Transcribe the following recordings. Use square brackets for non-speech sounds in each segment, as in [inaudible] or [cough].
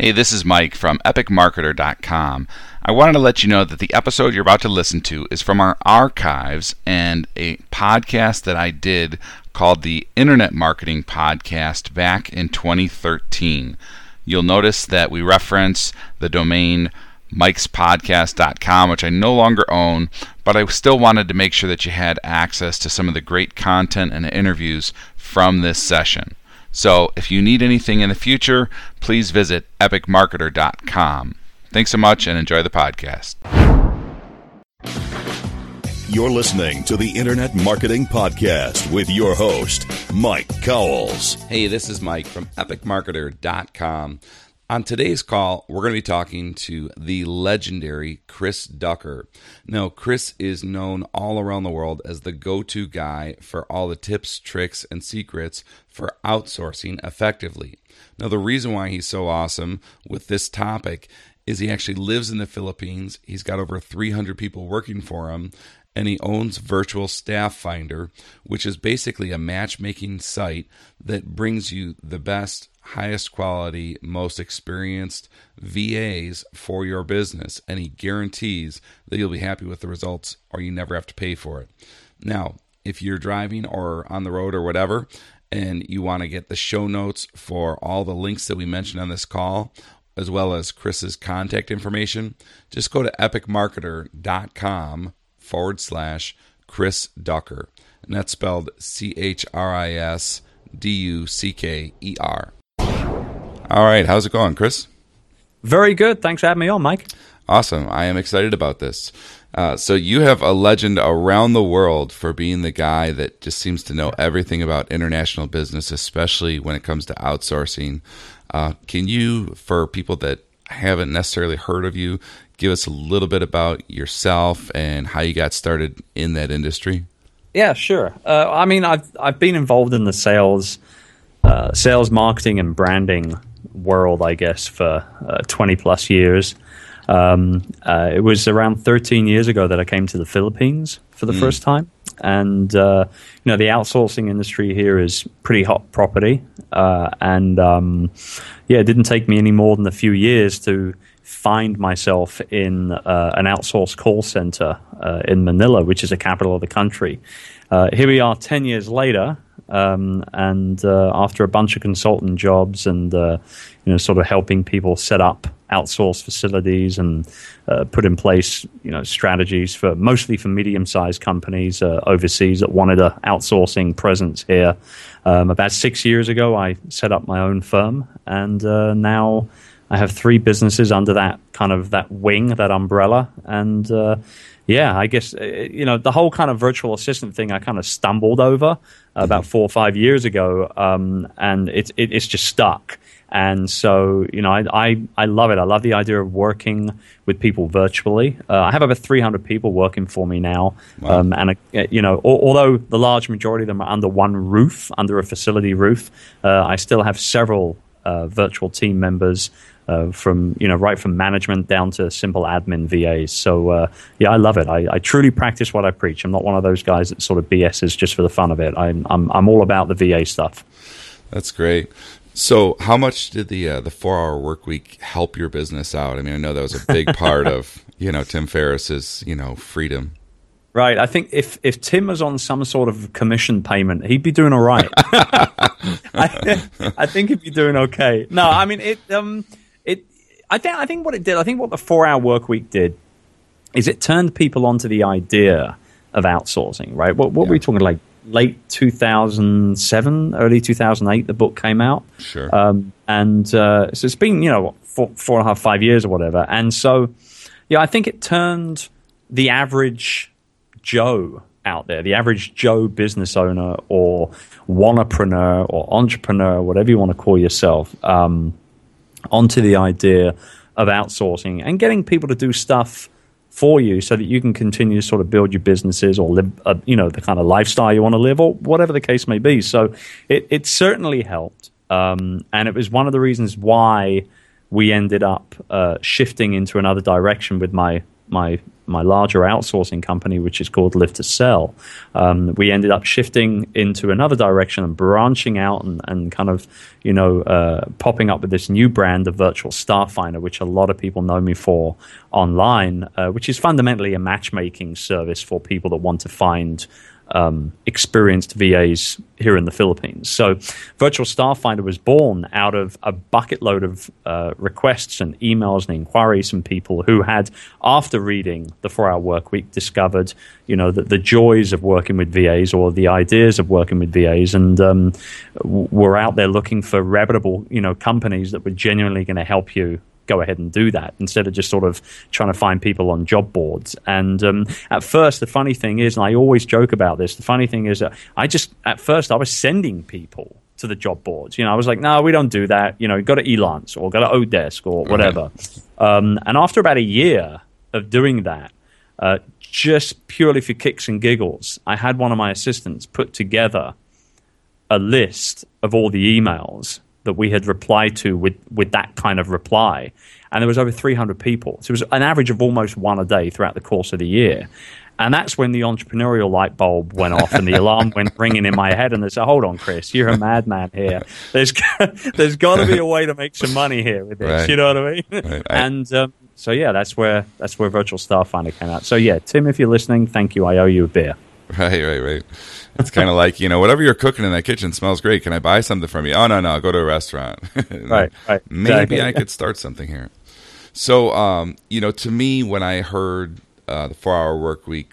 Hey, this is Mike from epicmarketer.com. I wanted to let you know that the episode you're about to listen to is from our archives and a podcast that I did called the Internet Marketing Podcast back in 2013. You'll notice that we reference the domain mikespodcast.com, which I no longer own, but I still wanted to make sure that you had access to some of the great content and interviews from this session. So if you need anything in the future, please visit epicmarketer.com. Thanks so much and enjoy the podcast. You're listening to the Internet Marketing Podcast with your host, Mike Cowles. Hey, this is Mike from epicmarketer.com. On today's call, we're going to be talking to the legendary Chris Ducker. Now, Chris is known all around the world as the go to guy for all the tips, tricks, and secrets for outsourcing effectively. Now, the reason why he's so awesome with this topic is he actually lives in the Philippines. He's got over 300 people working for him, and he owns Virtual Staff Finder, which is basically a matchmaking site that brings you the best highest quality, most experienced VAs for your business, and he guarantees that you'll be happy with the results or you never have to pay for it. Now, if you're driving or on the road or whatever, and you want to get the show notes for all the links that we mentioned on this call, as well as Chris's contact information, just go to epicmarketer.com forward slash Chris Ducker. And that's spelled C H R I S D U C K E R. All right, how's it going, Chris? Very good. Thanks for having me on, Mike. Awesome. I am excited about this. Uh, so you have a legend around the world for being the guy that just seems to know everything about international business, especially when it comes to outsourcing. Uh, can you, for people that haven't necessarily heard of you, give us a little bit about yourself and how you got started in that industry? Yeah, sure. Uh, I mean, I've I've been involved in the sales, uh, sales, marketing, and branding world, I guess, for uh, 20 plus years. Um, uh, it was around 13 years ago that I came to the Philippines for the mm. first time. And, uh, you know, the outsourcing industry here is pretty hot property. Uh, and, um, yeah, it didn't take me any more than a few years to find myself in uh, an outsourced call center uh, in Manila, which is the capital of the country. here we are 10 years later, um, and uh, after a bunch of consultant jobs and uh, you know, sort of helping people set up outsource facilities and uh, put in place, you know, strategies for mostly for medium-sized companies uh, overseas that wanted a outsourcing presence here. Um, about six years ago, I set up my own firm, and uh, now I have three businesses under that kind of that wing, that umbrella, and uh, yeah, I guess uh, you know the whole kind of virtual assistant thing. I kind of stumbled over about mm-hmm. four or five years ago, um, and it's it, it's just stuck. And so, you know, I, I, I love it. I love the idea of working with people virtually. Uh, I have over 300 people working for me now. Wow. Um, and, uh, you know, although the large majority of them are under one roof, under a facility roof, uh, I still have several uh, virtual team members uh, from you know right from management down to simple admin VAs. So uh, yeah, I love it. I, I, truly practice what I preach. I'm not one of those guys that sort of BSs just for the fun of it. I'm I'm, I'm all about the VA stuff. That's great. So, how much did the uh, the four hour work week help your business out? I mean, I know that was a big part of [laughs] you know Tim Ferriss's you know freedom. Right. I think if, if Tim was on some sort of commission payment, he'd be doing all right. [laughs] I, I, think he'd be doing okay. No, I mean it. Um, I think I think what it did, I think what the four hour work week did, is it turned people onto the idea of outsourcing. Right? What, what yeah. were we talking like? Late 2007, early 2008, the book came out. Sure. Um, and uh, so it's been you know what, four, four and a half, five years or whatever. And so, yeah, I think it turned the average Joe out there, the average Joe business owner or wannapreneur or entrepreneur, whatever you want to call yourself. Um, onto the idea of outsourcing and getting people to do stuff for you so that you can continue to sort of build your businesses or live, uh, you know, the kind of lifestyle you want to live or whatever the case may be. So it, it certainly helped. Um, and it was one of the reasons why we ended up uh, shifting into another direction with my, my my larger outsourcing company, which is called Live to Sell, um, we ended up shifting into another direction and branching out and, and kind of, you know, uh, popping up with this new brand of Virtual Staff Finder, which a lot of people know me for online, uh, which is fundamentally a matchmaking service for people that want to find um, experienced VAs here in the Philippines. So, Virtual Staff Finder was born out of a bucket load of uh, requests and emails and inquiries from people who had, after reading the Four Hour Work Week, discovered, you know, the, the joys of working with VAs or the ideas of working with VAs, and um, were out there looking for reputable, you know, companies that were genuinely going to help you go ahead and do that instead of just sort of trying to find people on job boards. And um, at first, the funny thing is, and I always joke about this, the funny thing is that I just, at first, I was sending people to the job boards. You know, I was like, no, we don't do that. You know, go to Elance or go to Odesk or whatever. Um, and after about a year of doing that, uh, just purely for kicks and giggles, I had one of my assistants put together a list of all the emails that we had replied to with, with that kind of reply. And there was over 300 people. So it was an average of almost one a day throughout the course of the year. And that's when the entrepreneurial light bulb went off and the alarm [laughs] went ringing in my head. And they said, "Hold on, Chris, you're a madman here. There's [laughs] there's got to be a way to make some money here with this. Right. You know what I mean?" Right. [laughs] And um, so yeah, that's where that's where Virtual Staff Finder came out. So yeah, Tim, if you're listening, thank you. I owe you a beer. Right, right, right. It's kind of like you know whatever you're cooking in that kitchen smells great. Can I buy something from you? Oh no, no, I'll go to a restaurant. [laughs] right, right. Maybe exactly. I could start something here. So, um, you know, to me, when I heard uh, the four-hour work week,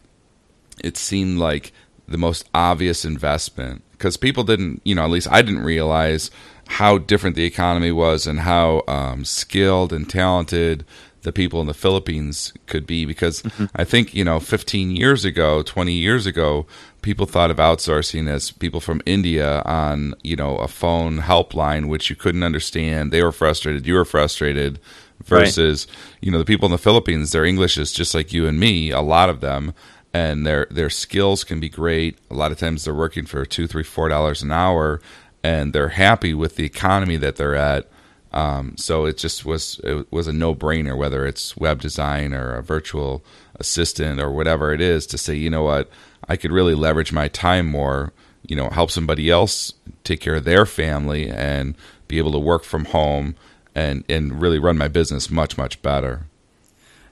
it seemed like the most obvious investment because people didn't, you know, at least I didn't realize how different the economy was and how um, skilled and talented the people in the Philippines could be because mm-hmm. I think, you know, 15 years ago, 20 years ago, people thought of outsourcing as people from India on, you know, a phone helpline which you couldn't understand. They were frustrated, you were frustrated versus, right. you know, the people in the Philippines, their English is just like you and me, a lot of them and their their skills can be great. A lot of times they're working for two, three, four dollars an hour, and they're happy with the economy that they're at. Um, so it just was it was a no brainer whether it's web design or a virtual assistant or whatever it is to say you know what I could really leverage my time more you know help somebody else take care of their family and be able to work from home and and really run my business much much better.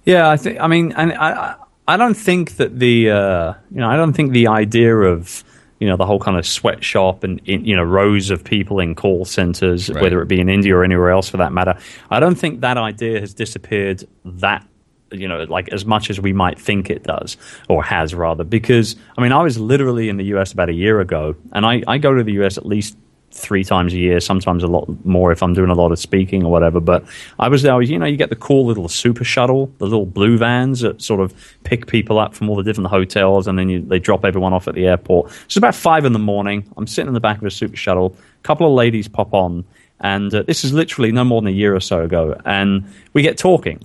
Yeah, I think I mean and I I don't think that the uh, you know I don't think the idea of you know the whole kind of sweatshop and you know rows of people in call centers, right. whether it be in India or anywhere else for that matter. I don't think that idea has disappeared that you know like as much as we might think it does or has rather because I mean I was literally in the US about a year ago and I, I go to the US at least three times a year, sometimes a lot more if I'm doing a lot of speaking or whatever. But I was there, you know, you get the cool little super shuttle, the little blue vans that sort of pick people up from all the different hotels and then you, they drop everyone off at the airport. It's about five in the morning. I'm sitting in the back of a super shuttle. A couple of ladies pop on. And uh, this is literally no more than a year or so ago. And we get talking.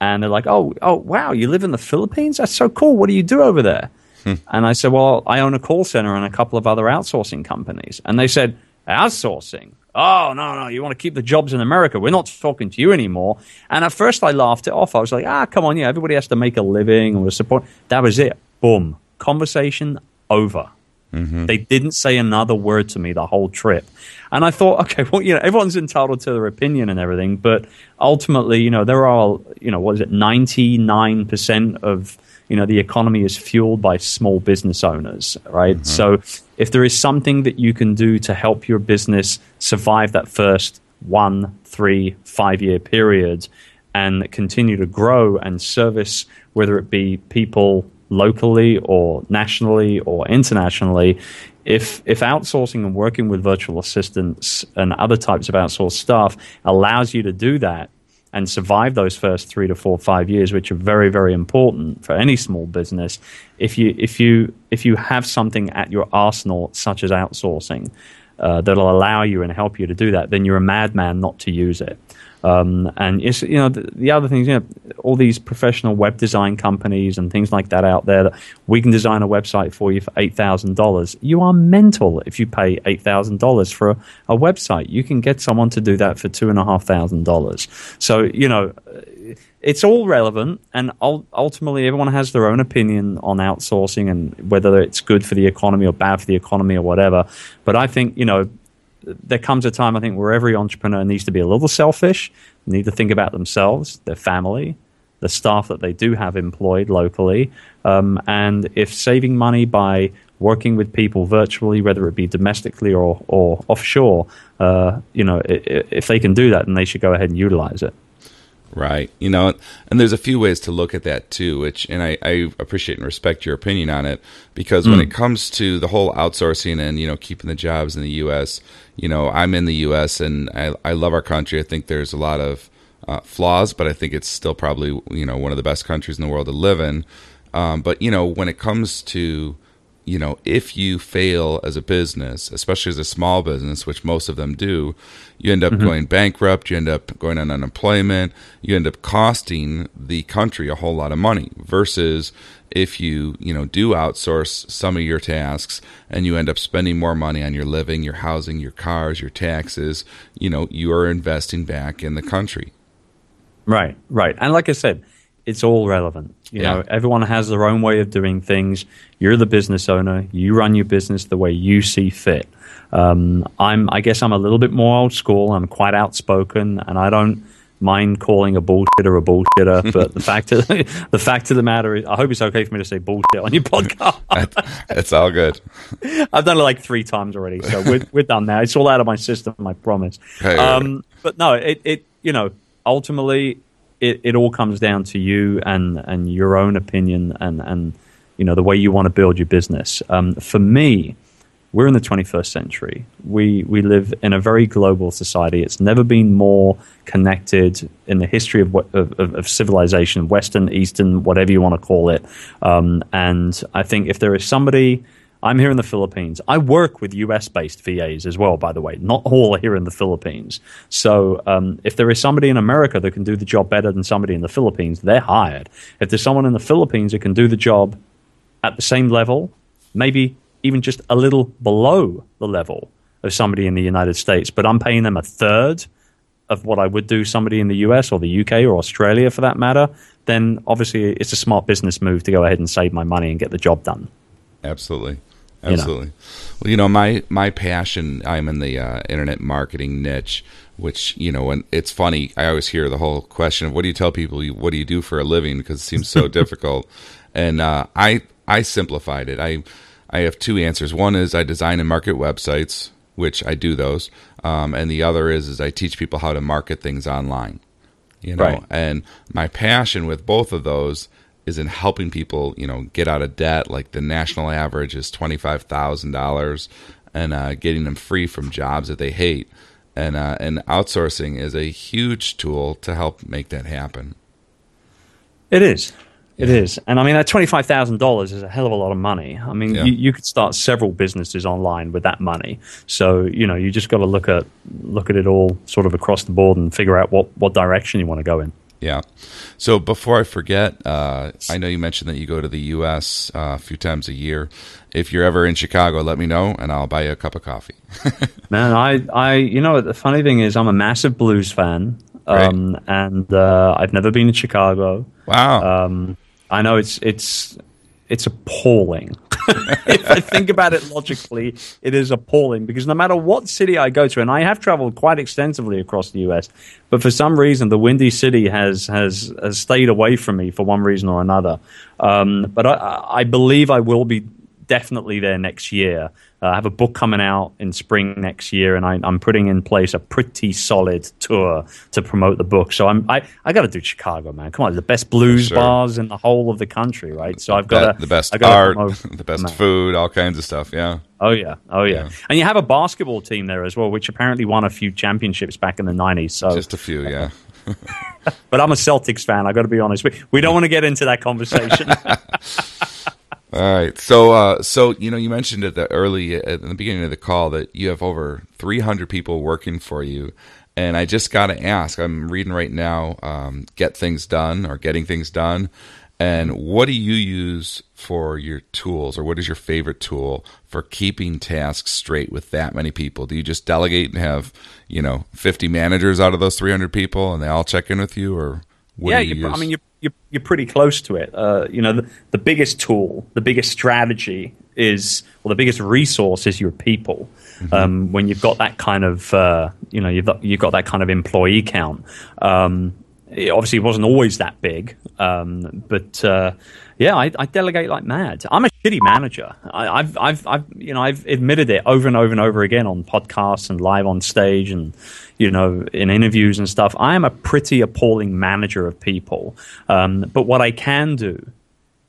And they're like, oh, oh, wow, you live in the Philippines? That's so cool. What do you do over there? Hmm. And I said, well, I own a call center and a couple of other outsourcing companies. And they said, outsourcing. Oh, no, no, you want to keep the jobs in America. We're not talking to you anymore. And at first I laughed it off. I was like, ah, come on, yeah, everybody has to make a living or support. That was it. Boom. Conversation over. Mm-hmm. They didn't say another word to me the whole trip. And I thought, [laughs] okay, well, you know, everyone's entitled to their opinion and everything, but ultimately, you know, there are, you know, what is it, 99% of you know the economy is fueled by small business owners right mm-hmm. so if there is something that you can do to help your business survive that first one three five year period and continue to grow and service whether it be people locally or nationally or internationally if if outsourcing and working with virtual assistants and other types of outsourced staff allows you to do that and survive those first three to four, five years, which are very, very important for any small business. If you if you if you have something at your arsenal, such as outsourcing, uh, that'll allow you and help you to do that, then you're a madman not to use it. Um, and it's, you know, the, the other things, you know, all these professional web design companies and things like that out there that we can design a website for you for eight thousand dollars. You are mental if you pay eight thousand dollars for a, a website. You can get someone to do that for two and a half thousand dollars. So you know it's all relevant, and ultimately, everyone has their own opinion on outsourcing and whether it's good for the economy or bad for the economy or whatever. But I think you know there comes a time I think where every entrepreneur needs to be a little selfish, need to think about themselves, their family, the staff that they do have employed locally, um, and if saving money by working with people virtually, whether it be domestically or, or offshore, uh, you know, if they can do that, then they should go ahead and utilize it. Right. You know, and there's a few ways to look at that too, which, and I, I appreciate and respect your opinion on it because mm. when it comes to the whole outsourcing and, you know, keeping the jobs in the U.S., you know, I'm in the U.S. and I, I love our country. I think there's a lot of uh, flaws, but I think it's still probably, you know, one of the best countries in the world to live in. Um, but, you know, when it comes to, you know, if you fail as a business, especially as a small business, which most of them do, you end up mm-hmm. going bankrupt, you end up going on unemployment, you end up costing the country a whole lot of money versus if you, you know, do outsource some of your tasks and you end up spending more money on your living, your housing, your cars, your taxes, you know, you are investing back in the country. Right, right. And like I said, it's all relevant. You yeah. know, everyone has their own way of doing things. You're the business owner. You run your business the way you see fit. Um, I'm, I guess, I'm a little bit more old school. I'm quite outspoken, and I don't mind calling a bullshitter a bullshitter. [laughs] but the fact of [laughs] the fact of the matter is, I hope it's okay for me to say bullshit on your podcast. [laughs] it's all good. I've done it like three times already, so we're we're done now. It's all out of my system. I promise. Hey, um, but no, it it you know ultimately it, it all comes down to you and, and your own opinion and, and you know the way you want to build your business. Um, for me, we're in the 21st century. We we live in a very global society. It's never been more connected in the history of of, of civilization, Western, Eastern, whatever you want to call it. Um, and I think if there is somebody I'm here in the Philippines. I work with US based VAs as well, by the way. Not all are here in the Philippines. So um, if there is somebody in America that can do the job better than somebody in the Philippines, they're hired. If there's someone in the Philippines that can do the job at the same level, maybe even just a little below the level of somebody in the United States, but I'm paying them a third of what I would do somebody in the US or the UK or Australia for that matter, then obviously it's a smart business move to go ahead and save my money and get the job done. Absolutely. Absolutely. You know. Well, you know, my my passion. I'm in the uh, internet marketing niche, which you know, and it's funny. I always hear the whole question of what do you tell people? What do you do for a living? Because it seems so [laughs] difficult. And uh, I I simplified it. I I have two answers. One is I design and market websites, which I do those, um, and the other is is I teach people how to market things online. You know, right. and my passion with both of those is in helping people, you know, get out of debt. Like the national average is twenty five thousand dollars, and uh, getting them free from jobs that they hate. And uh, and outsourcing is a huge tool to help make that happen. It is. It is, and I mean that twenty five thousand dollars is a hell of a lot of money. I mean, yeah. you, you, could start several businesses online with that money. So you know, you just got to look at look at it all sort of across the board and figure out what what direction you want to go in. Yeah. So before I forget, uh, I know you mentioned that you go to the U.S. Uh, a few times a year. If you're ever in Chicago, let me know, and I'll buy you a cup of coffee. [laughs] Man, I, I, you know, the funny thing is, I'm a massive blues fan, um, right. and uh, I've never been in Chicago. Wow. Um, I know it's it's it's appalling. [laughs] if I think about it logically, it is appalling because no matter what city I go to, and I have traveled quite extensively across the US, but for some reason the Windy City has has, has stayed away from me for one reason or another. Um, but I, I believe I will be definitely there next year. Uh, I have a book coming out in spring next year, and I, am putting in place a pretty solid tour to promote the book. So I'm I, I got to do Chicago, man. Come on, the best blues sure. bars in the whole of the country, right? So I've got the best art, the best man. food, all kinds of stuff. Yeah. Oh yeah, oh yeah. yeah. and you have a basketball team there as well, which apparently won a few championships back in the '90s. So just a few, yeah. [laughs] but I'm a Celtics fan. I got to be honest. We, we don't want to get into that conversation. [laughs] All right. So, uh, so you know, you mentioned at the early at the beginning of the call that you have over 300 people working for you, And I just got to ask. I'm reading right now, um, "Get Things Done" or "Getting Things Done." And what do you use for your tools, or what is your favorite tool for keeping tasks straight with that many people? Do you just delegate and have, you know, 50 managers out of those 300 people, and they all check in with you, or what yeah, you I mean, you're, you're, you're pretty close to it. Uh, you know, the, the biggest tool, the biggest strategy is, well, the biggest resource is your people. Um, when you've got that kind of, uh, you know, you've got, you've got that kind of employee count. Um, it obviously wasn't always that big, um, but uh, yeah, I, I delegate like mad. I'm a shitty manager. I, I've, I've, I've, you know, I've admitted it over and over and over again on podcasts and live on stage and you know in interviews and stuff. I am a pretty appalling manager of people. Um, but what I can do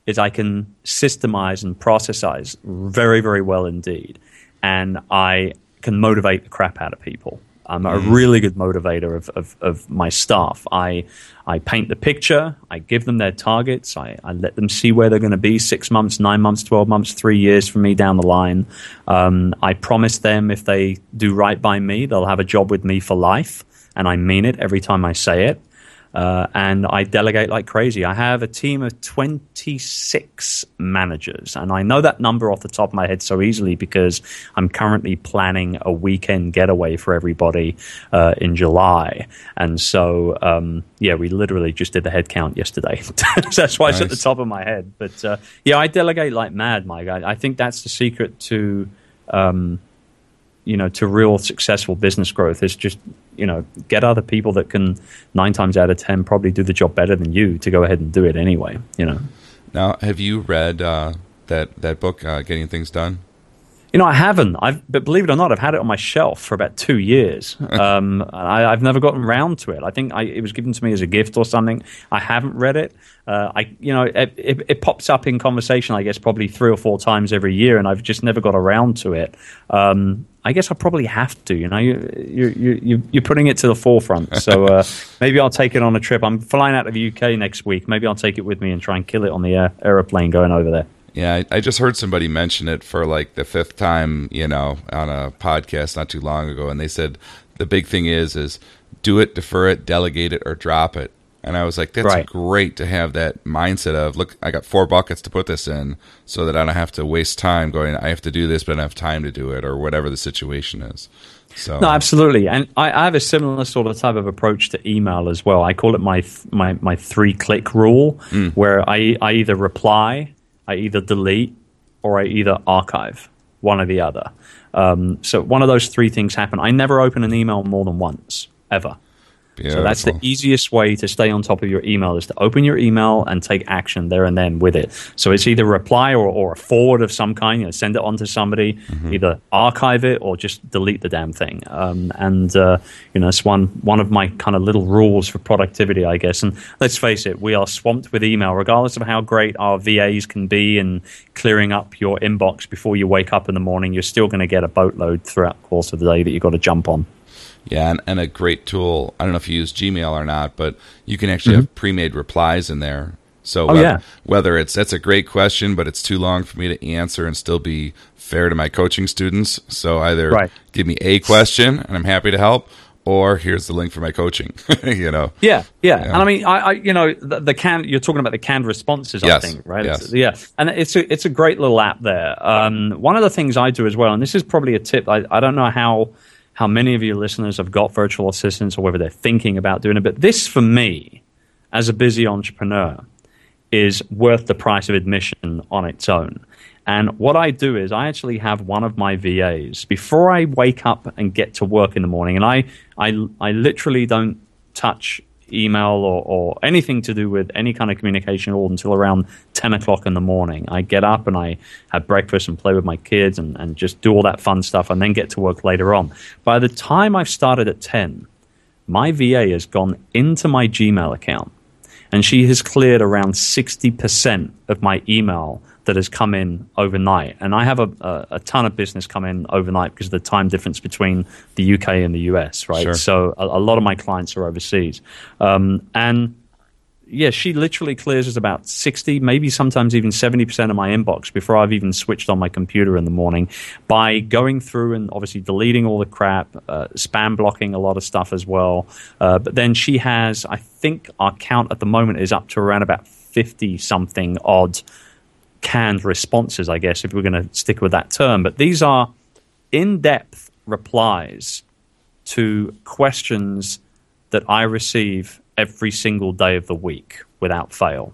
is I can systemize and processize very, very well indeed. And I can motivate the crap out of people. I'm a really good motivator of, of, of my staff. I, I paint the picture, I give them their targets, I, I let them see where they're going to be six months, nine months, 12 months, three years from me down the line. Um, I promise them if they do right by me, they'll have a job with me for life. And I mean it every time I say it. Uh, and I delegate like crazy. I have a team of 26 managers, and I know that number off the top of my head so easily because I'm currently planning a weekend getaway for everybody uh, in July. And so, um, yeah, we literally just did the head count yesterday. so [laughs] that's why it's at the top of my head. But uh, yeah, I delegate like mad, Mike. I, I think that's the secret to. Um, you know, to real successful business growth is just, you know, get other people that can nine times out of ten probably do the job better than you to go ahead and do it anyway. You know, now, have you read uh, that that book, uh, "Getting Things Done"? you know, I haven't. I've, but believe it or not, I've had it on my shelf for about two years. [laughs] Um, I, I've never gotten round to it. I think I, it was given to me as a gift or something. I haven't read it. Uh, I, you know, it, it, it pops up in conversation. I guess probably three or four times every year, and I've just never got around to it. Um, I guess I probably have to. You know, you, you, you, you- you're putting it to the forefront. So uh, [laughs] maybe I'll take it on a trip. I'm flying out of the UK next week. Maybe I'll take it with me and try and kill it on the air, aeroplane going over there. Yeah, I, I just heard somebody mention it for like the fifth time, you know, on a podcast not too long ago, and they said the big thing is is do it, defer it, delegate it, or drop it. And I was like, that's Right. great to have that mindset of look, I got four buckets to put this in, so that I don't have to waste time going. I have to do this, but I don't have time to do it, or whatever the situation is. So No, absolutely, and I, I have a similar sort of type of approach to email as well. I call it my my my three click rule, where I I either reply, I either delete, or I either archive, one or the other. Um, so one of those three things happen. I never open an email more than once ever. So that's the easiest way to stay on top of your email is to open your email and take action there and then with it. So it's either reply or, or a forward of some kind. You know, send it on to somebody, Mm-hmm. either archive it or just delete the damn thing. Um, and uh, you know, it's one one of my kind of little rules for productivity, I guess. And let's face it, we are swamped with email, regardless of how great our VAs can be in clearing up your inbox before you wake up in the morning. You're still going to get a boatload throughout the course of the day that you've got to jump on. Yeah, and, and a great tool. I don't know if you use Gmail or not, but you can actually have pre-made replies in there. So Mm-hmm. Oh, whether, yeah. whether it's that's a great question, but it's too long for me to answer and still be fair to my coaching students. So either Right. give me a question and I'm happy to help, or here's the link for my coaching. [laughs] you know, Yeah, yeah, Yeah. and I mean, I, I you know, the, the can you're talking about the canned responses, Yes, I think, right? yes. It's- yeah, and it's a it's a great little app there. Um, one of the things I do as well, and this is probably a tip. I, I don't know how how many of your listeners have got virtual assistants or whether they're thinking about doing it, but this for me, as a busy entrepreneur, is worth the price of admission on its own. And what I do is I actually have one of my VAs before I wake up and get to work in the morning, and I I, I literally don't touch email or, or anything to do with any kind of communication at all until around 10 o'clock in the morning. I get up and I have breakfast and play with my kids and, and just do all that fun stuff and then get to work later on. By the time I've started at 10, my VA has gone into my Gmail account and she has cleared around 60% of my email that has come in overnight. And I have a, a, a ton of business come in overnight because of the time difference between the UK and the US, right? Sure. So a, a lot of my clients are overseas. Um, and yeah, she literally clears about 60, maybe sometimes even 70% of my inbox before I've even switched on my computer in the morning by going through and obviously deleting all the crap, uh, spam blocking a lot of stuff as well. Uh, but then she has, I think our count at the moment is up to around about 50 something odd canned responses, I guess, if we're going to stick with that term. But these are in depth replies to questions that I receive every single day of the week without fail.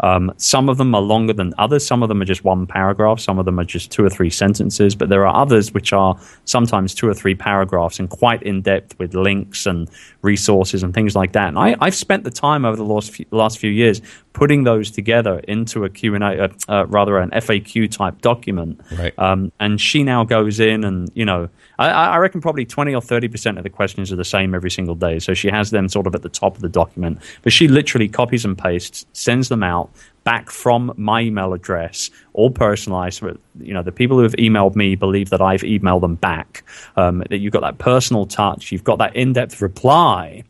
Um, some of them are longer than others. Some of them are just one paragraph. Some of them are just two or three sentences. But there are others which are sometimes two or three paragraphs and quite in depth with links and resources and things like that. And I, have spent the time over the last few, last few years putting those together into a Q&A, uh, uh, rather an FAQ type document. Right. Um, and she now goes in and, you know, I, I reckon probably 20 or 30% of the questions are the same every single day. So she has them sort of at the top of the document. But she literally copies and pastes, sends them out back from my email address, all personalized. You know, the people who have emailed me believe that I've emailed them back. Um, that you've got that personal touch, you've got that in-depth reply,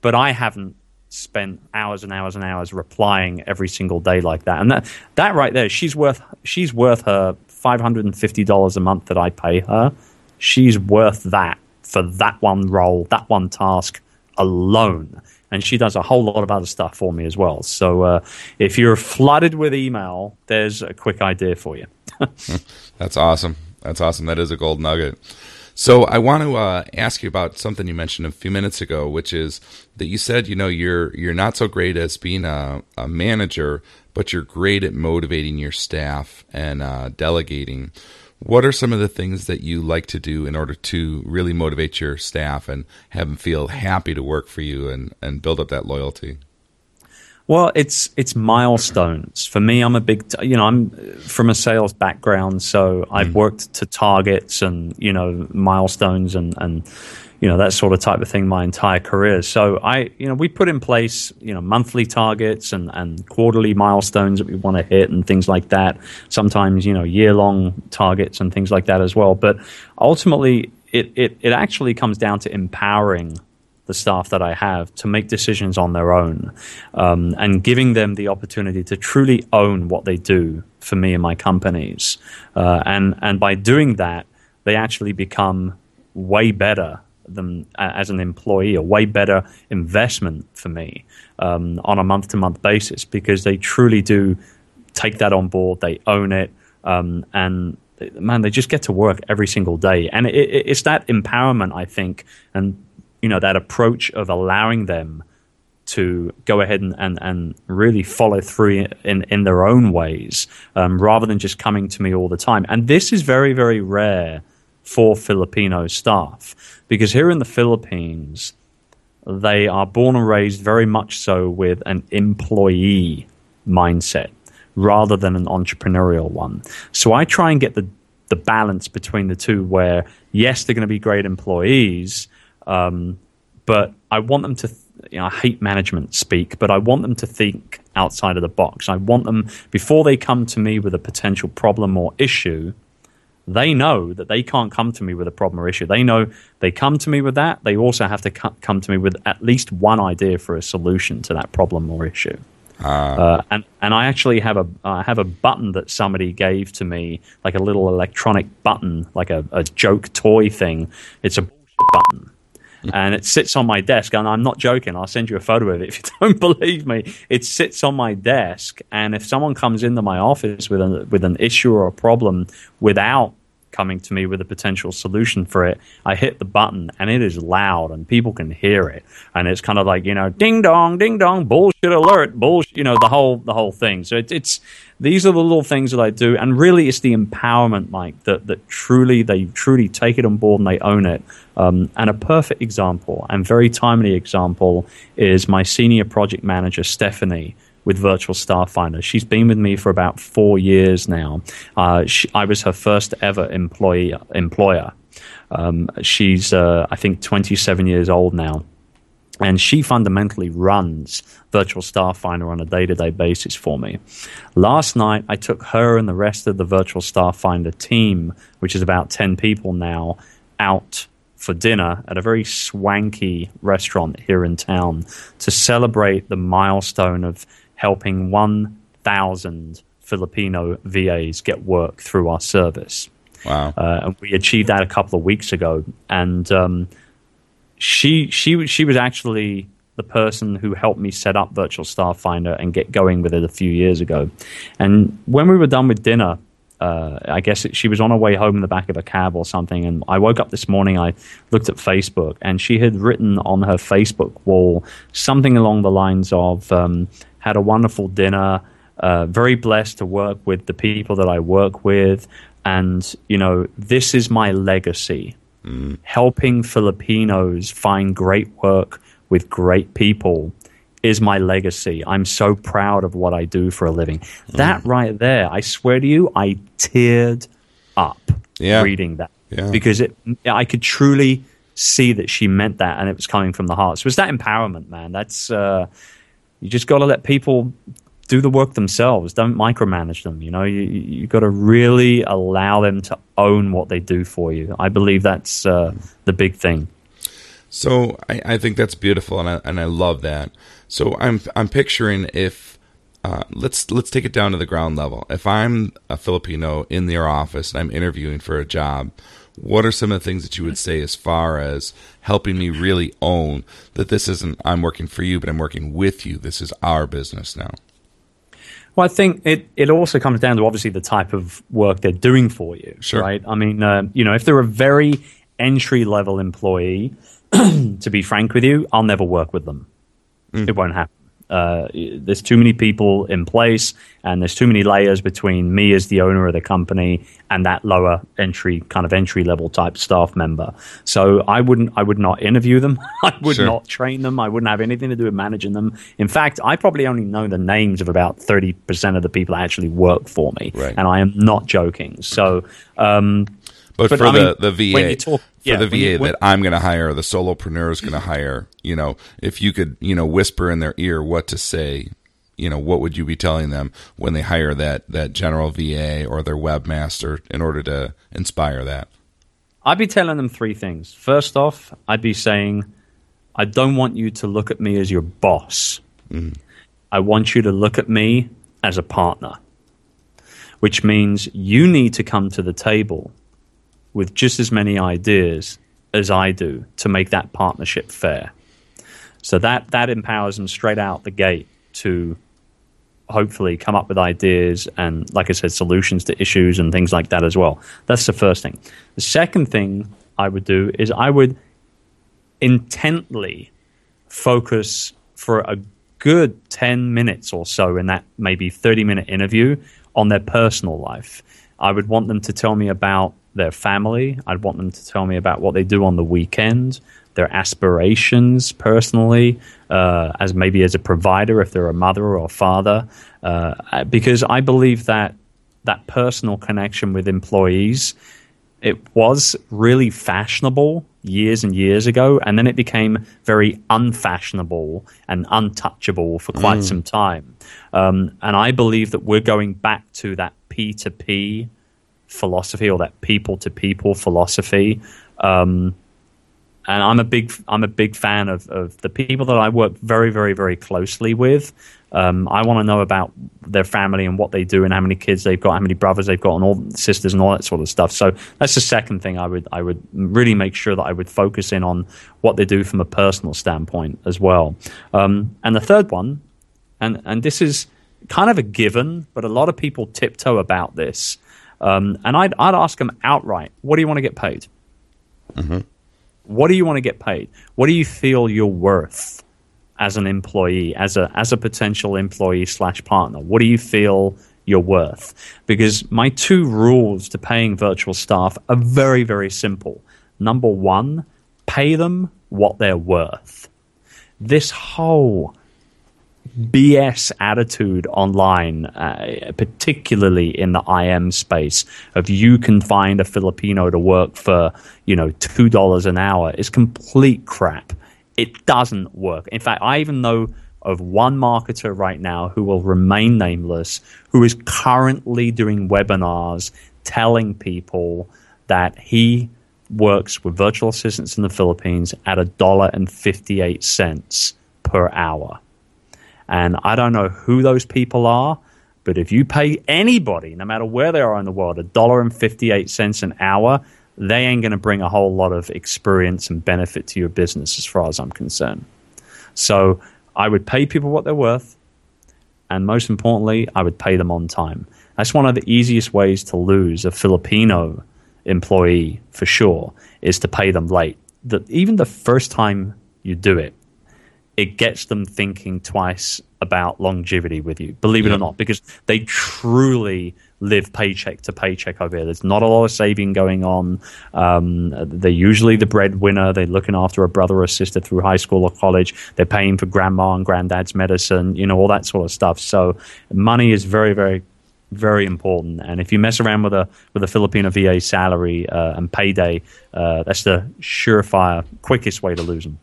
but I haven't spent hours and hours and hours replying every single day like that. And that that right there, she's worth she's worth her five hundred and fifty dollars a month that I pay her. She's worth that for that one role, that one task alone. And she does a whole lot of other stuff for me as well. So uh, if you're flooded with email, there's a quick idea for you. [laughs] That's awesome. That's awesome. That is a gold nugget. So I want to uh, ask you about something you mentioned a few minutes ago, which is that you said you know you're you're not so great as being a, a manager, but you're great at motivating your staff and uh, delegating. What are some of the things that you like to do in order to really motivate your staff and have them feel happy to work for you and, and build up that loyalty? Well, it's it's milestones for me. I'm a big, you know, I'm from a sales background, so I've mm. worked to targets and you know milestones and and you know that sort of type of thing my entire career. So I, you know, we put in place you know monthly targets and and quarterly milestones that we want to hit and things like that. Sometimes you know year long targets and things like that as well. But ultimately, it it it actually comes down to empowering the staff that I have to make decisions on their own um, and giving them the opportunity to truly own what they do for me and my companies. Uh, and, and by doing that, they actually become way better than as an employee, a way better investment for me um, on a month to month basis because they truly do take that on board, they own it, um, and man, they just get to work every single day. And it, it, it's that empowerment, I think, and you know that approach of allowing them to go ahead and, and, and really follow through in, in their own ways um, rather than just coming to me all the time. And this is very, very rare for Filipino staff because here in the Philippines, they are born and raised very much so with an employee mindset rather than an entrepreneurial one. So I try and get the, the balance between the two where, yes, they're going to be great employees um, but I want them to, th- you know, I hate management speak, but I want them to think outside of the box. I want them, before they come to me with a potential problem or issue, they know that they can't come to me with a problem or issue. They know they come to me with that. They also have to come to me with at least one idea for a solution to that problem or issue. Uh, uh, and and I actually have a I have a button that somebody gave to me, like a little electronic button, like a, a joke toy thing. It's a button and it sits on my desk. And I'm not joking. I'll send you a photo of it if you [laughs] don't believe me. It sits on my desk, and if someone comes into my office with a with an issue or a problem without coming to me with a potential solution for it, I hit the button and it is loud and people can hear it. And it's kind of like, you know, ding dong, ding dong, bullshit alert, bullshit, you know, the whole, the whole thing. So it, it's, these are the little things that I do. And really it's the empowerment, Mike, that, that truly, they truly take it on board and they own it. Um, and a perfect example and very timely example is my senior project manager, Stephanie with Virtual Staff Finder. She's been with me for about four years now. Uh, she, I was her first ever employee employer. Um, she's, uh, I think, 27 years old now. And she fundamentally runs Virtual Staff Finder on a day to day basis for me. Last night, I took her and the rest of the Virtual Staff Finder team, which is about 10 people now, out for dinner at a very swanky restaurant here in town to celebrate the milestone of helping 1,000 Filipino VAs get work through our service. Wow. Uh, and we achieved that a couple of weeks ago. And um, she she she was actually the person who helped me set up Virtual Staff Finder and get going with it a few years ago. And when we were done with dinner, uh, I guess it, she was on her way home in the back of a cab or something. And I woke up this morning, I looked at Facebook, and she had written on her Facebook wall something along the lines of um, had a wonderful dinner. Uh, very blessed to work with the people that I work with. And, you know, this is my legacy. Mm. Helping Filipinos find great work with great people is my legacy. I'm so proud of what I do for a living. Mm. That right there, I swear to you, I teared up yeah. reading that yeah. because it, I could truly see that she meant that and it was coming from the heart. So it's that empowerment, man. That's uh, you just got to let people do the work themselves. Don't micromanage them. You know, you you got to really allow them to own what they do for you. I believe that's uh, the big thing. So I, I think that's beautiful, and I and I love that. So I'm I'm picturing if uh, let's let's take it down to the ground level. If I'm a Filipino in their office and I'm interviewing for a job, what are some of the things that you would say as far as helping me really own that this isn't I'm working for you, but I'm working with you. This is our business now. Well, I think it, it also comes down to obviously the type of work they're doing for you, sure. right? I mean, uh, you know, if they're a very entry level employee, [clears throat] to be frank with you, I'll never work with them. Mm. It won't happen. Uh, there's too many people in place, and there's too many layers between me as the owner of the company and that lower entry kind of entry level type staff member. So I wouldn't, I would not interview them. [laughs] I would sure. not train them. I wouldn't have anything to do with managing them. In fact, I probably only know the names of about thirty percent of the people that actually work for me, right. and I am not joking. So. Um, but, but, for I the, mean, the VA, talk, yeah, for the VA you, when, that I'm going to hire, the solopreneur is going to hire, you know, if you could, you know, whisper in their ear what to say, you know, what would you be telling them when they hire that that general VA or their webmaster in order to inspire that? I'd be telling them three things. First off, I'd be saying, I don't want you to look at me as your boss. Mm. I want you to look at me as a partner, which means you need to come to the table with just as many ideas as I do to make that partnership fair. So that that empowers them straight out the gate to hopefully come up with ideas and, like I said, solutions to issues and things like that as well. That's the first thing. The second thing I would do is I would intently focus for a good 10 minutes or so in that maybe 30 minute interview on their personal life. I would want them to tell me about their family. I'd want them to tell me about what they do on the weekend, their aspirations personally, uh, as maybe as a provider if they're a mother or a father, uh, because I believe that that personal connection with employees it was really fashionable years and years ago, and then it became very unfashionable and untouchable for quite mm. some time. Um, and I believe that we're going back to that P to P philosophy or that people to people philosophy. Um, and I'm a big I'm a big fan of, of the people that I work very very very closely with. Um, I want to know about their family and what they do and how many kids they've got, how many brothers they've got, and all sisters and all that sort of stuff. So that's the second thing I would I would really make sure that I would focus in on what they do from a personal standpoint as well. Um, and the third one, and and this is kind of a given, but a lot of people tiptoe about this um, and I'd, I'd ask them outright, what do you want to get paid? Mm-hmm. What do you want to get paid? What do you feel you're worth as an employee, as a, as a potential employee slash partner? What do you feel you're worth? Because my two rules to paying virtual staff are very, very simple. Number one, pay them what they're worth. This whole BS attitude online, uh, particularly in the IM space, of you can find a Filipino to work for, you know, two dollars an hour is complete crap. It doesn't work. In fact, I even know of one marketer right now who will remain nameless, who is currently doing webinars telling people that he works with virtual assistants in the Philippines at a dollar and fifty eight cents per hour. And I don't know who those people are, but if you pay anybody, no matter where they are in the world, a dollar and fifty eight cents an hour, they ain't going to bring a whole lot of experience and benefit to your business, as far as I'm concerned. So I would pay people what they're worth, and most importantly, I would pay them on time. That's one of the easiest ways to lose a Filipino employee for sure is to pay them late. That even the first time you do it, it gets them thinking twice about longevity with you, believe it yeah. or not, because they truly live paycheck to paycheck over here. There's not a lot of saving going on. Um, they're usually the breadwinner. They're looking after a brother or sister through high school or college. They're paying for grandma and granddad's medicine, you know, all that sort of stuff. So money is very, very very important. And if you mess around with a with a Filipino VA salary uh, and payday, uh, that's the surefire, quickest way to lose them.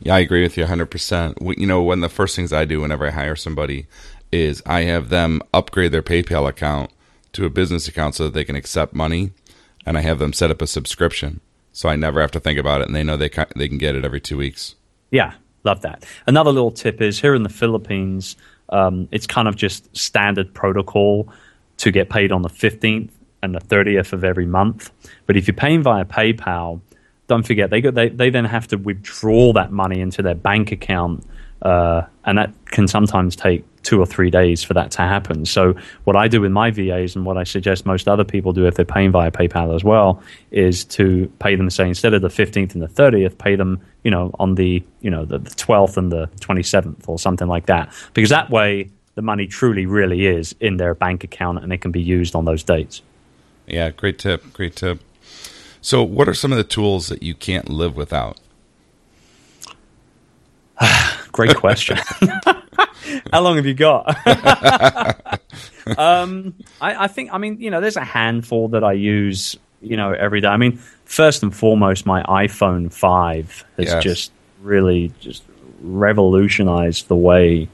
Yeah, I agree with you 100%. You know, one of the first things I do whenever I hire somebody is I have them upgrade their PayPal account to a business account so that they can accept money, and I have them set up a subscription so I never have to think about it, and they know they can, they can get it every two weeks. Yeah, love that. Another little tip is here in the Philippines, um, it's kind of just standard protocol to get paid on the 15th and the 30th of every month. But if you're paying via PayPal, don't forget they, they, they then have to withdraw that money into their bank account uh, and that can sometimes take two or three days for that to happen. So, what I do with my VAs and what I suggest most other people do if they're paying via PayPal as well is to pay them, say, instead of the 15th and the 30th, pay them, you know, on the, you know, the, the 12th and the 27th or something like that. Because that way, the money truly, really is in their bank account and it can be used on those dates. Yeah, great tip. Great tip. So, what are some of the tools that you can't live without? [sighs] Great question. [laughs] How long have you got? [laughs] um, I, I, think, I mean, you know, there's a handful that I use, you know, every day. I mean, first and foremost, my iPhone 5 has yes. just really just revolutionized the way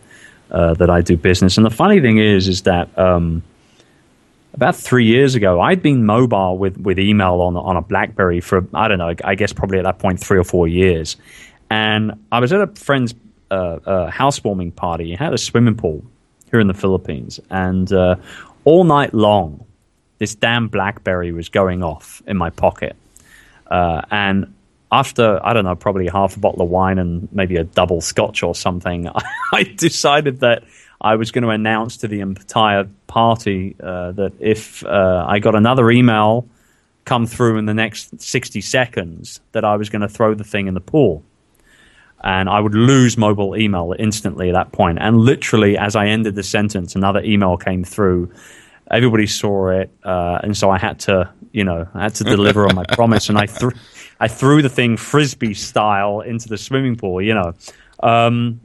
uh, that I do business. And the funny thing is, is that um, about three years ago, I'd been mobile with, with email on on a BlackBerry for I don't know, I guess probably at that point three or four years, and I was at a friend's uh, uh, housewarming party. He had a swimming pool here in the Philippines, and uh, all night long, this damn BlackBerry was going off in my pocket. Uh, and after I don't know, probably half a bottle of wine and maybe a double scotch or something, [laughs] I decided that I was going to announce to the entire party uh, that if uh, I got another email come through in the next 60 seconds, that I was going to throw the thing in the pool and I would lose mobile email instantly at that point. And literally, as I ended the sentence, another email came through. Everybody saw it, uh, and so I had to, you know, I had to deliver on my [laughs] promise. And I threw, I threw the thing frisbee style into the swimming pool, you know. Um,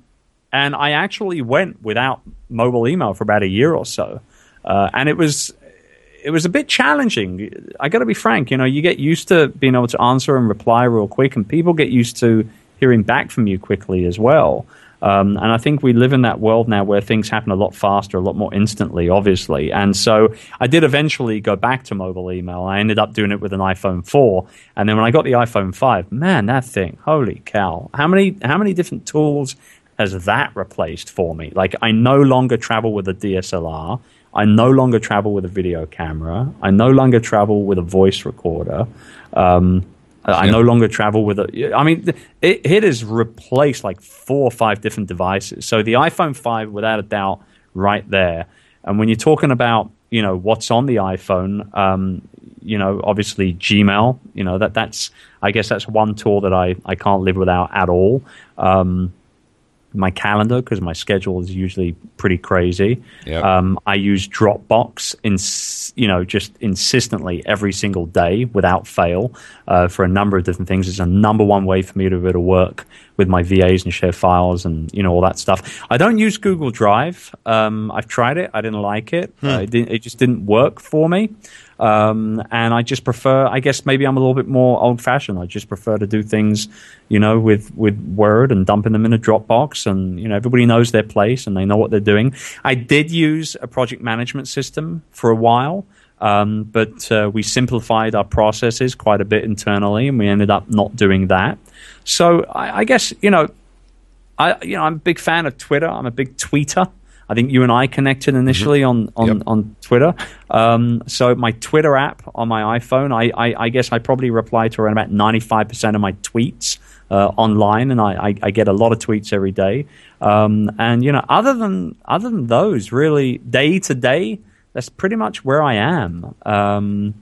and I actually went without mobile email for about a year or so, uh, and it was it was a bit challenging. I got to be frank, you know, you get used to being able to answer and reply real quick, and people get used to hearing back from you quickly as well. Um, and I think we live in that world now where things happen a lot faster, a lot more instantly, obviously. And so I did eventually go back to mobile email. I ended up doing it with an iPhone 4. And then when I got the iPhone 5, man, that thing, holy cow. How many, how many different tools has that replaced for me? Like, I no longer travel with a DSLR. I no longer travel with a video camera. I no longer travel with a voice recorder. Um, I no longer travel with a. I mean, it, it has replaced like four or five different devices. So the iPhone 5, without a doubt, right there. And when you're talking about, you know, what's on the iPhone, um, you know, obviously Gmail, you know, that that's, I guess that's one tool that I, I can't live without at all. Um, my calendar because my schedule is usually pretty crazy. Yep. Um, I use Dropbox in you know just insistently every single day without fail uh, for a number of different things. It's a number one way for me to be able to work with my VAs and share files and you know all that stuff. I don't use Google Drive. Um, I've tried it. I didn't like it. Hmm. Uh, it, it, just didn't work for me. Um, and I just prefer, I guess maybe I'm a little bit more old fashioned. I just prefer to do things, you know, with, with Word and dumping them in a Dropbox and, you know, everybody knows their place and they know what they're doing. I did use a project management system for a while. Um, but uh, we simplified our processes quite a bit internally, and we ended up not doing that. So I, I guess you know, I you know I'm a big fan of Twitter. I'm a big tweeter. I think you and I connected initially mm-hmm. on on, yep. on Twitter. Um, so my Twitter app on my iPhone, I, I, I guess I probably reply to around about ninety five percent of my tweets uh, online, and I, I, I, get a lot of tweets every day. Um, and you know, other than other than those, really day to day, that's pretty much where I am. Um,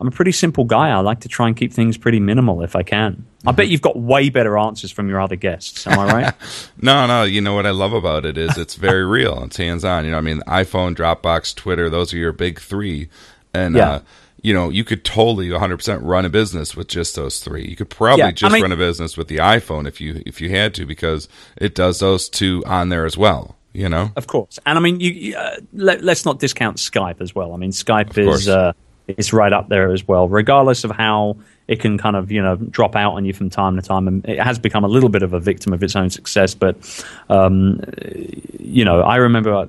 I'm a pretty simple guy. I like to try and keep things pretty minimal if I can. Mm-hmm. I bet you've got way better answers from your other guests. Am I right? [laughs] no, no. You know what I love about it is it's very [laughs] real. It's hands on. You know, I mean, iPhone, Dropbox, Twitter. Those are your big three, and yeah. uh, you know, you could totally 100% run a business with just those three. You could probably yeah, just I mean, run a business with the iPhone if you if you had to because it does those two on there as well. You know, of course. And I mean, you, uh, let, us not discount Skype as well. I mean, Skype is uh, is right up there as well, regardless of how it can kind of you know drop out on you from time to time, and it has become a little bit of a victim of its own success. But um, you know, I remember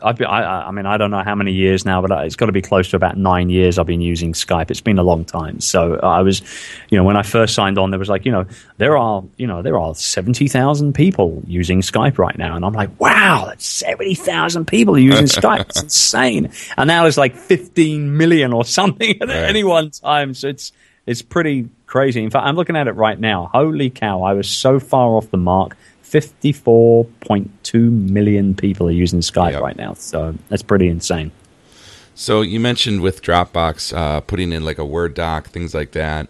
I've been, I, I, mean, I don't know how many years now, but it's got to be close to about nine years I've been using Skype. It's been a long time. So I was, you know, when I first signed on, there was like, you know, there are, you know, there are 70,000 people using Skype right now. And I'm like, wow, that's 70,000 people using Skype. It's [laughs] insane. And now there's like 15 million or something at right. any one time. So it's, it's pretty crazy. In fact, I'm looking at it right now. Holy cow. I was so far off the mark 54.2 million people are using Skype yep. right now. So that's pretty insane. So you mentioned with Dropbox uh, putting in like a Word doc, things like that.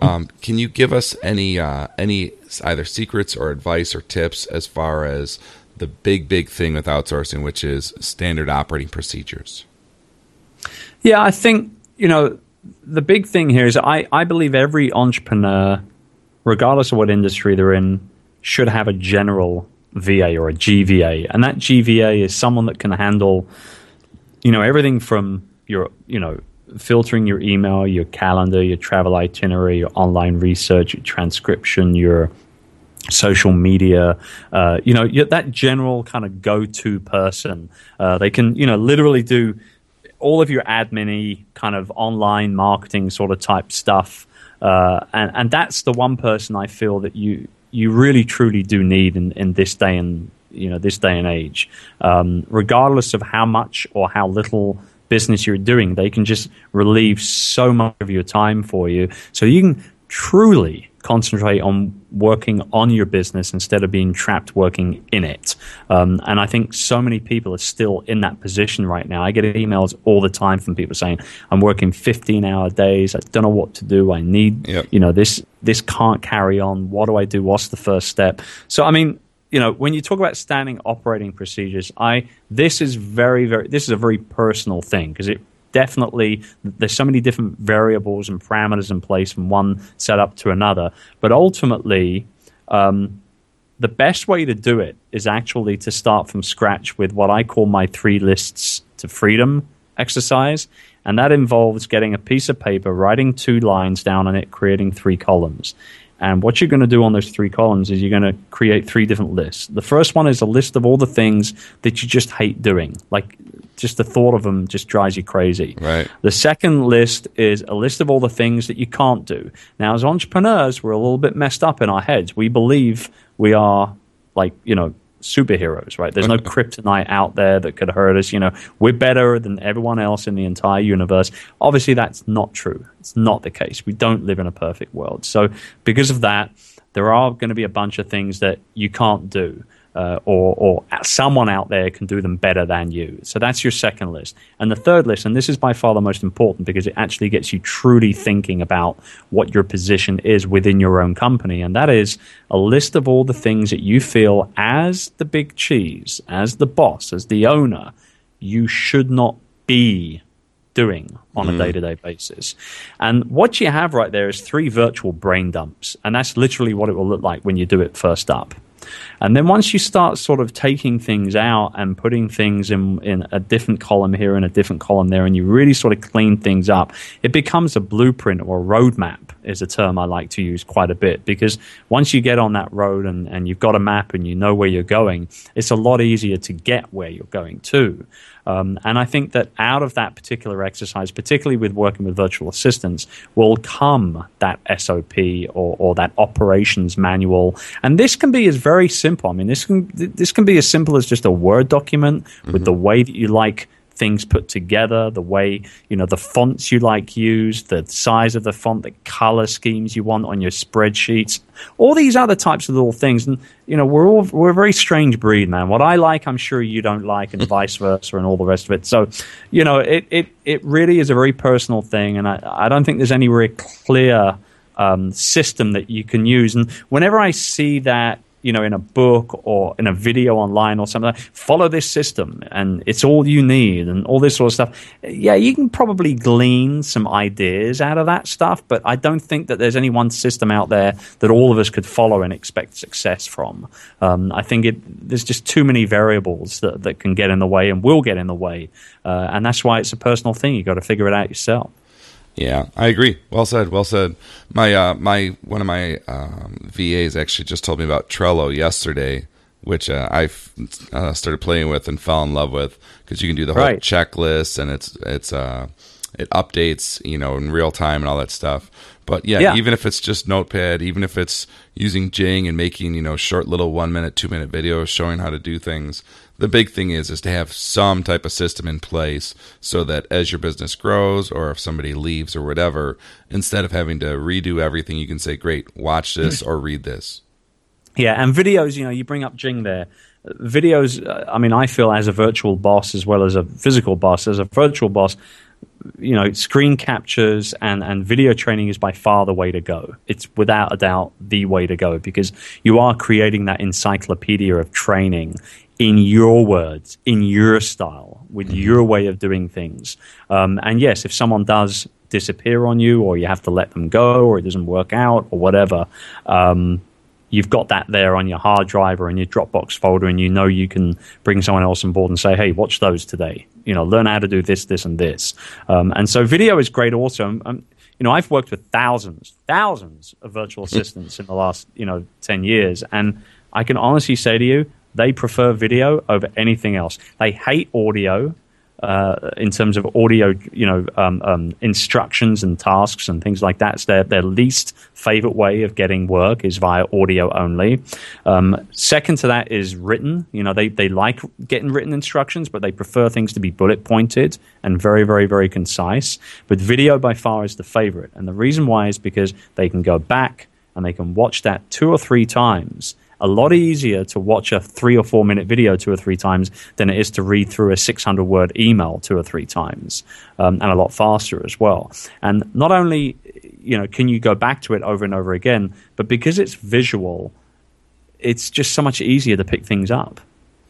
Um, can you give us any uh, any either secrets or advice or tips as far as the big big thing with outsourcing, which is standard operating procedures? Yeah, I think you know the big thing here is I I believe every entrepreneur, regardless of what industry they're in, should have a general VA or a GVA, and that GVA is someone that can handle, you know, everything from your, you know, filtering your email, your calendar, your travel itinerary, your online research, your transcription, your social media, uh, you know, that general kind of go-to person. Uh, they can, you know, literally do all of your admin kind of online marketing sort of type stuff. Uh, and, and that's the one person I feel that you you really truly do need in, in this day and you know this day and age, um, regardless of how much or how little business you're doing, they can just relieve so much of your time for you, so you can truly concentrate on working on your business instead of being trapped working in it. Um, and I think so many people are still in that position right now. I get emails all the time from people saying, "I'm working 15 hour days. I don't know what to do. I need, yep. you know, this this can't carry on. What do I do? What's the first step?" So, I mean. You know, when you talk about standing operating procedures, I this is very, very this is a very personal thing because it definitely there's so many different variables and parameters in place from one setup to another. But ultimately, um, the best way to do it is actually to start from scratch with what I call my three lists to freedom exercise. And that involves getting a piece of paper, writing two lines down on it, creating three columns. And what you're going to do on those three columns is you're going to create three different lists. The first one is a list of all the things that you just hate doing. Like just the thought of them just drives you crazy. Right. The second list is a list of all the things that you can't do. Now, as entrepreneurs, we're a little bit messed up in our heads. We believe we are like, you know, superheroes, right? There's no [laughs] kryptonite out there that could hurt us. You know, we're better than everyone else in the entire universe. Obviously, that's not true. It's not the case. We don't live in a perfect world. So, because of that, there are going to be a bunch of things that you can't do uh, or, or someone out there can do them better than you. So that's your second list. And the third list, and this is by far the most important because it actually gets you truly thinking about what your position is within your own company. And that is a list of all the things that you feel as the big cheese, as the boss, as the owner, you should not be doing on a day to day basis. And what you have right there is three virtual brain dumps. And that's literally what it will look like when you do it first up. And then once you start sort of taking things out and putting things in, in a different column here and a different column there, and you really sort of clean things up, it becomes a blueprint or a roadmap, is a term I like to use quite a bit. Because once you get on that road and, and you've got a map and you know where you're going, it's a lot easier to get where you're going to. Um, and I think that out of that particular exercise, particularly with working with virtual assistants, will come that SOP or, or that operations manual. And this can be as very simple. I mean, this can this can be as simple as just a Word document mm-hmm. with the way that you like things put together, the way, you know, the fonts you like used, the size of the font, the color schemes you want on your spreadsheets, all these other types of little things. And, you know, we're all, we're a very strange breed, man. What I like, I'm sure you don't like, and [laughs] vice versa, and all the rest of it. So, you know, it, it, it really is a very personal thing. And I, I don't think there's any very clear um, system that you can use. And whenever I see that, you know, in a book or in a video online or something. follow this system, and it's all you need, and all this sort of stuff. Yeah, you can probably glean some ideas out of that stuff, but I don't think that there's any one system out there that all of us could follow and expect success from. Um, I think it, there's just too many variables that, that can get in the way and will get in the way, uh, and that's why it's a personal thing. You got to figure it out yourself. Yeah, I agree. Well said. Well said. My uh, my one of my um, VAs actually just told me about Trello yesterday, which uh, I uh, started playing with and fell in love with because you can do the whole right. checklist and it's it's uh, it updates you know in real time and all that stuff. But yeah, yeah, even if it's just Notepad, even if it's using Jing and making you know short little one minute, two minute videos showing how to do things, the big thing is is to have some type of system in place so that as your business grows or if somebody leaves or whatever instead of having to redo everything you can say great watch this or read this. Yeah and videos you know you bring up jing there. Videos uh, i mean i feel as a virtual boss as well as a physical boss as a virtual boss you know screen captures and and video training is by far the way to go. It's without a doubt the way to go because you are creating that encyclopedia of training in your words, in your style, with mm-hmm. your way of doing things. Um, and yes, if someone does disappear on you, or you have to let them go, or it doesn't work out, or whatever, um, you've got that there on your hard drive or in your Dropbox folder, and you know you can bring someone else on board and say, "Hey, watch those today." You know, learn how to do this, this, and this. Um, and so, video is great. Also, um, um you know, I've worked with thousands, thousands of virtual [laughs] assistants in the last, you know, ten years, and I can honestly say to you, they prefer video over anything else. They hate audio uh, in terms of audio, you know, um, um, instructions and tasks and things like that. Their, their least favorite way of getting work is via audio only. Um, second to that is written. You know, they, they like getting written instructions, but they prefer things to be bullet pointed and very, very, very concise. But video by far is the favorite. And the reason why is because they can go back and they can watch that two or three times a lot easier to watch a three or four minute video two or three times than it is to read through a 600 word email two or three times, um, and a lot faster as well. And not only you know can you go back to it over and over again, but because it's visual, it's just so much easier to pick things up.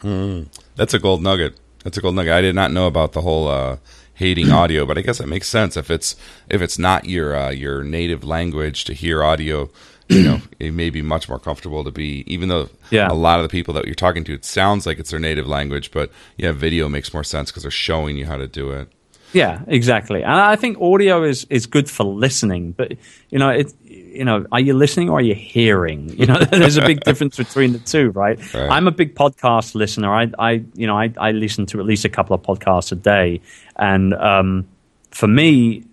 Mm, that's a gold nugget. That's a gold nugget. I did not know about the whole. Uh, hating [clears throat] audio, but I guess it makes sense if it's if it's not your uh, your native language to hear audio you know, [clears throat] it may be much more comfortable to be, even though yeah. a lot of the people that you're talking to, it sounds like it's their native language, but yeah, video makes more sense because they're showing you how to do it. Yeah, exactly. And I think audio is, is good for listening, but you know, it, you know, are you listening or are you hearing? [laughs] You know, [laughs] there's a big difference between the two, right? right? I'm a big podcast listener. I, I, you know, I, I listen to at least a couple of podcasts a day, and um, for me,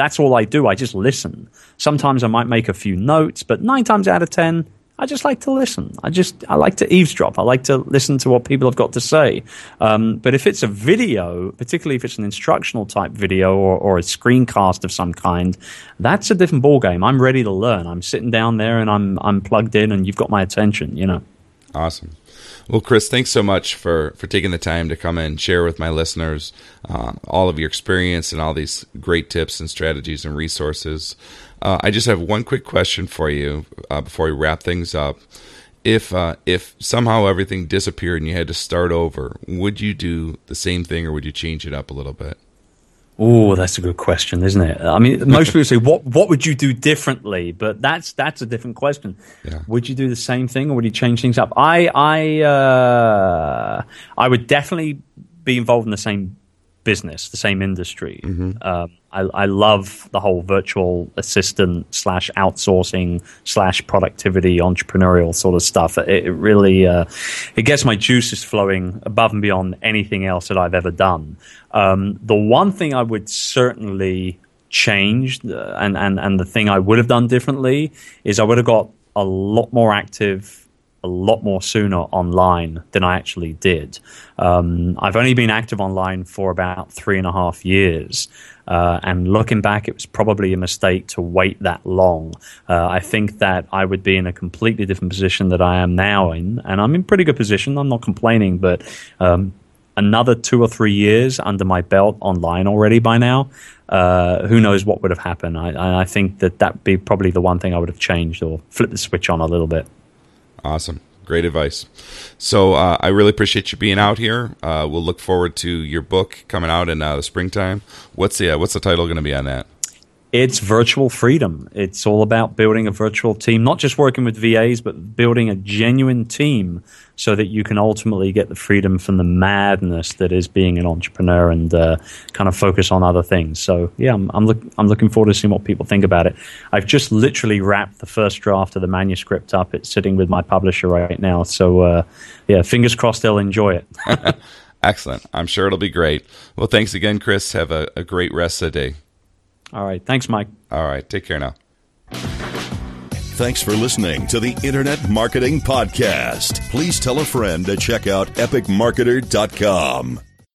that's all I do. I just listen. Sometimes I might make a few notes, but nine times out of ten, I just like to listen. I just I like to eavesdrop. I like to listen to what people have got to say. Um, but if it's a video, particularly if it's an instructional type video or, or a screencast of some kind, that's a different ballgame. I'm ready to learn. I'm sitting down there and I'm I'm plugged in, and you've got my attention. You know. Awesome. Well, Chris, thanks so much for, for taking the time to come and share with my listeners uh, all of your experience and all these great tips and strategies and resources. Uh, I just have one quick question for you uh, before we wrap things up. If uh, if somehow everything disappeared and you had to start over, would you do the same thing or would you change it up a little bit? Oh, that's a good question, isn't it? I mean, most people say, "What what would you do differently?" But that's that's a different question. Yeah. Would you do the same thing, or would you change things up? I I uh, I would definitely be involved in the same business, the same industry. Um, I, I love the whole virtual assistant slash outsourcing slash productivity entrepreneurial sort of stuff. It, it really uh, it gets my juices flowing above and beyond anything else that I've ever done. Um, the one thing I would certainly change, uh, and, and and the thing I would have done differently is I would have got a lot more active a lot more sooner online than I actually did. Um, I've only been active online for about three and a half years. Uh, and looking back, it was probably a mistake to wait that long. Uh, I think that I would be in a completely different position that I am now in, and I'm in pretty good position. I'm not complaining, but um, another two or three years under my belt online already by now, uh, who knows what would have happened? I, I think that that would be probably the one thing I would have changed or flipped the switch on a little bit. Awesome. Great advice. So uh, I really appreciate you being out here. Uh, we'll look forward to your book coming out in uh, the springtime. What's the uh, what's the title going to be on that? It's virtual freedom. It's all about building a virtual team, not just working with VAs, but building a genuine team so that you can ultimately get the freedom from the madness that is being an entrepreneur and uh, kind of focus on other things. So, yeah, I'm, I'm, look, I'm looking forward to seeing what people think about it. I've just literally wrapped the first draft of the manuscript up. It's sitting with my publisher right now. So, uh, yeah, fingers crossed they'll enjoy it. [laughs] Excellent. I'm sure it'll be great. Well, thanks again, Chris. Have a, a great rest of the day. All right. Thanks, Mike. All right. Take care now. Thanks for listening to the Internet Marketing Podcast. Please tell a friend to check out epicmarketer.com.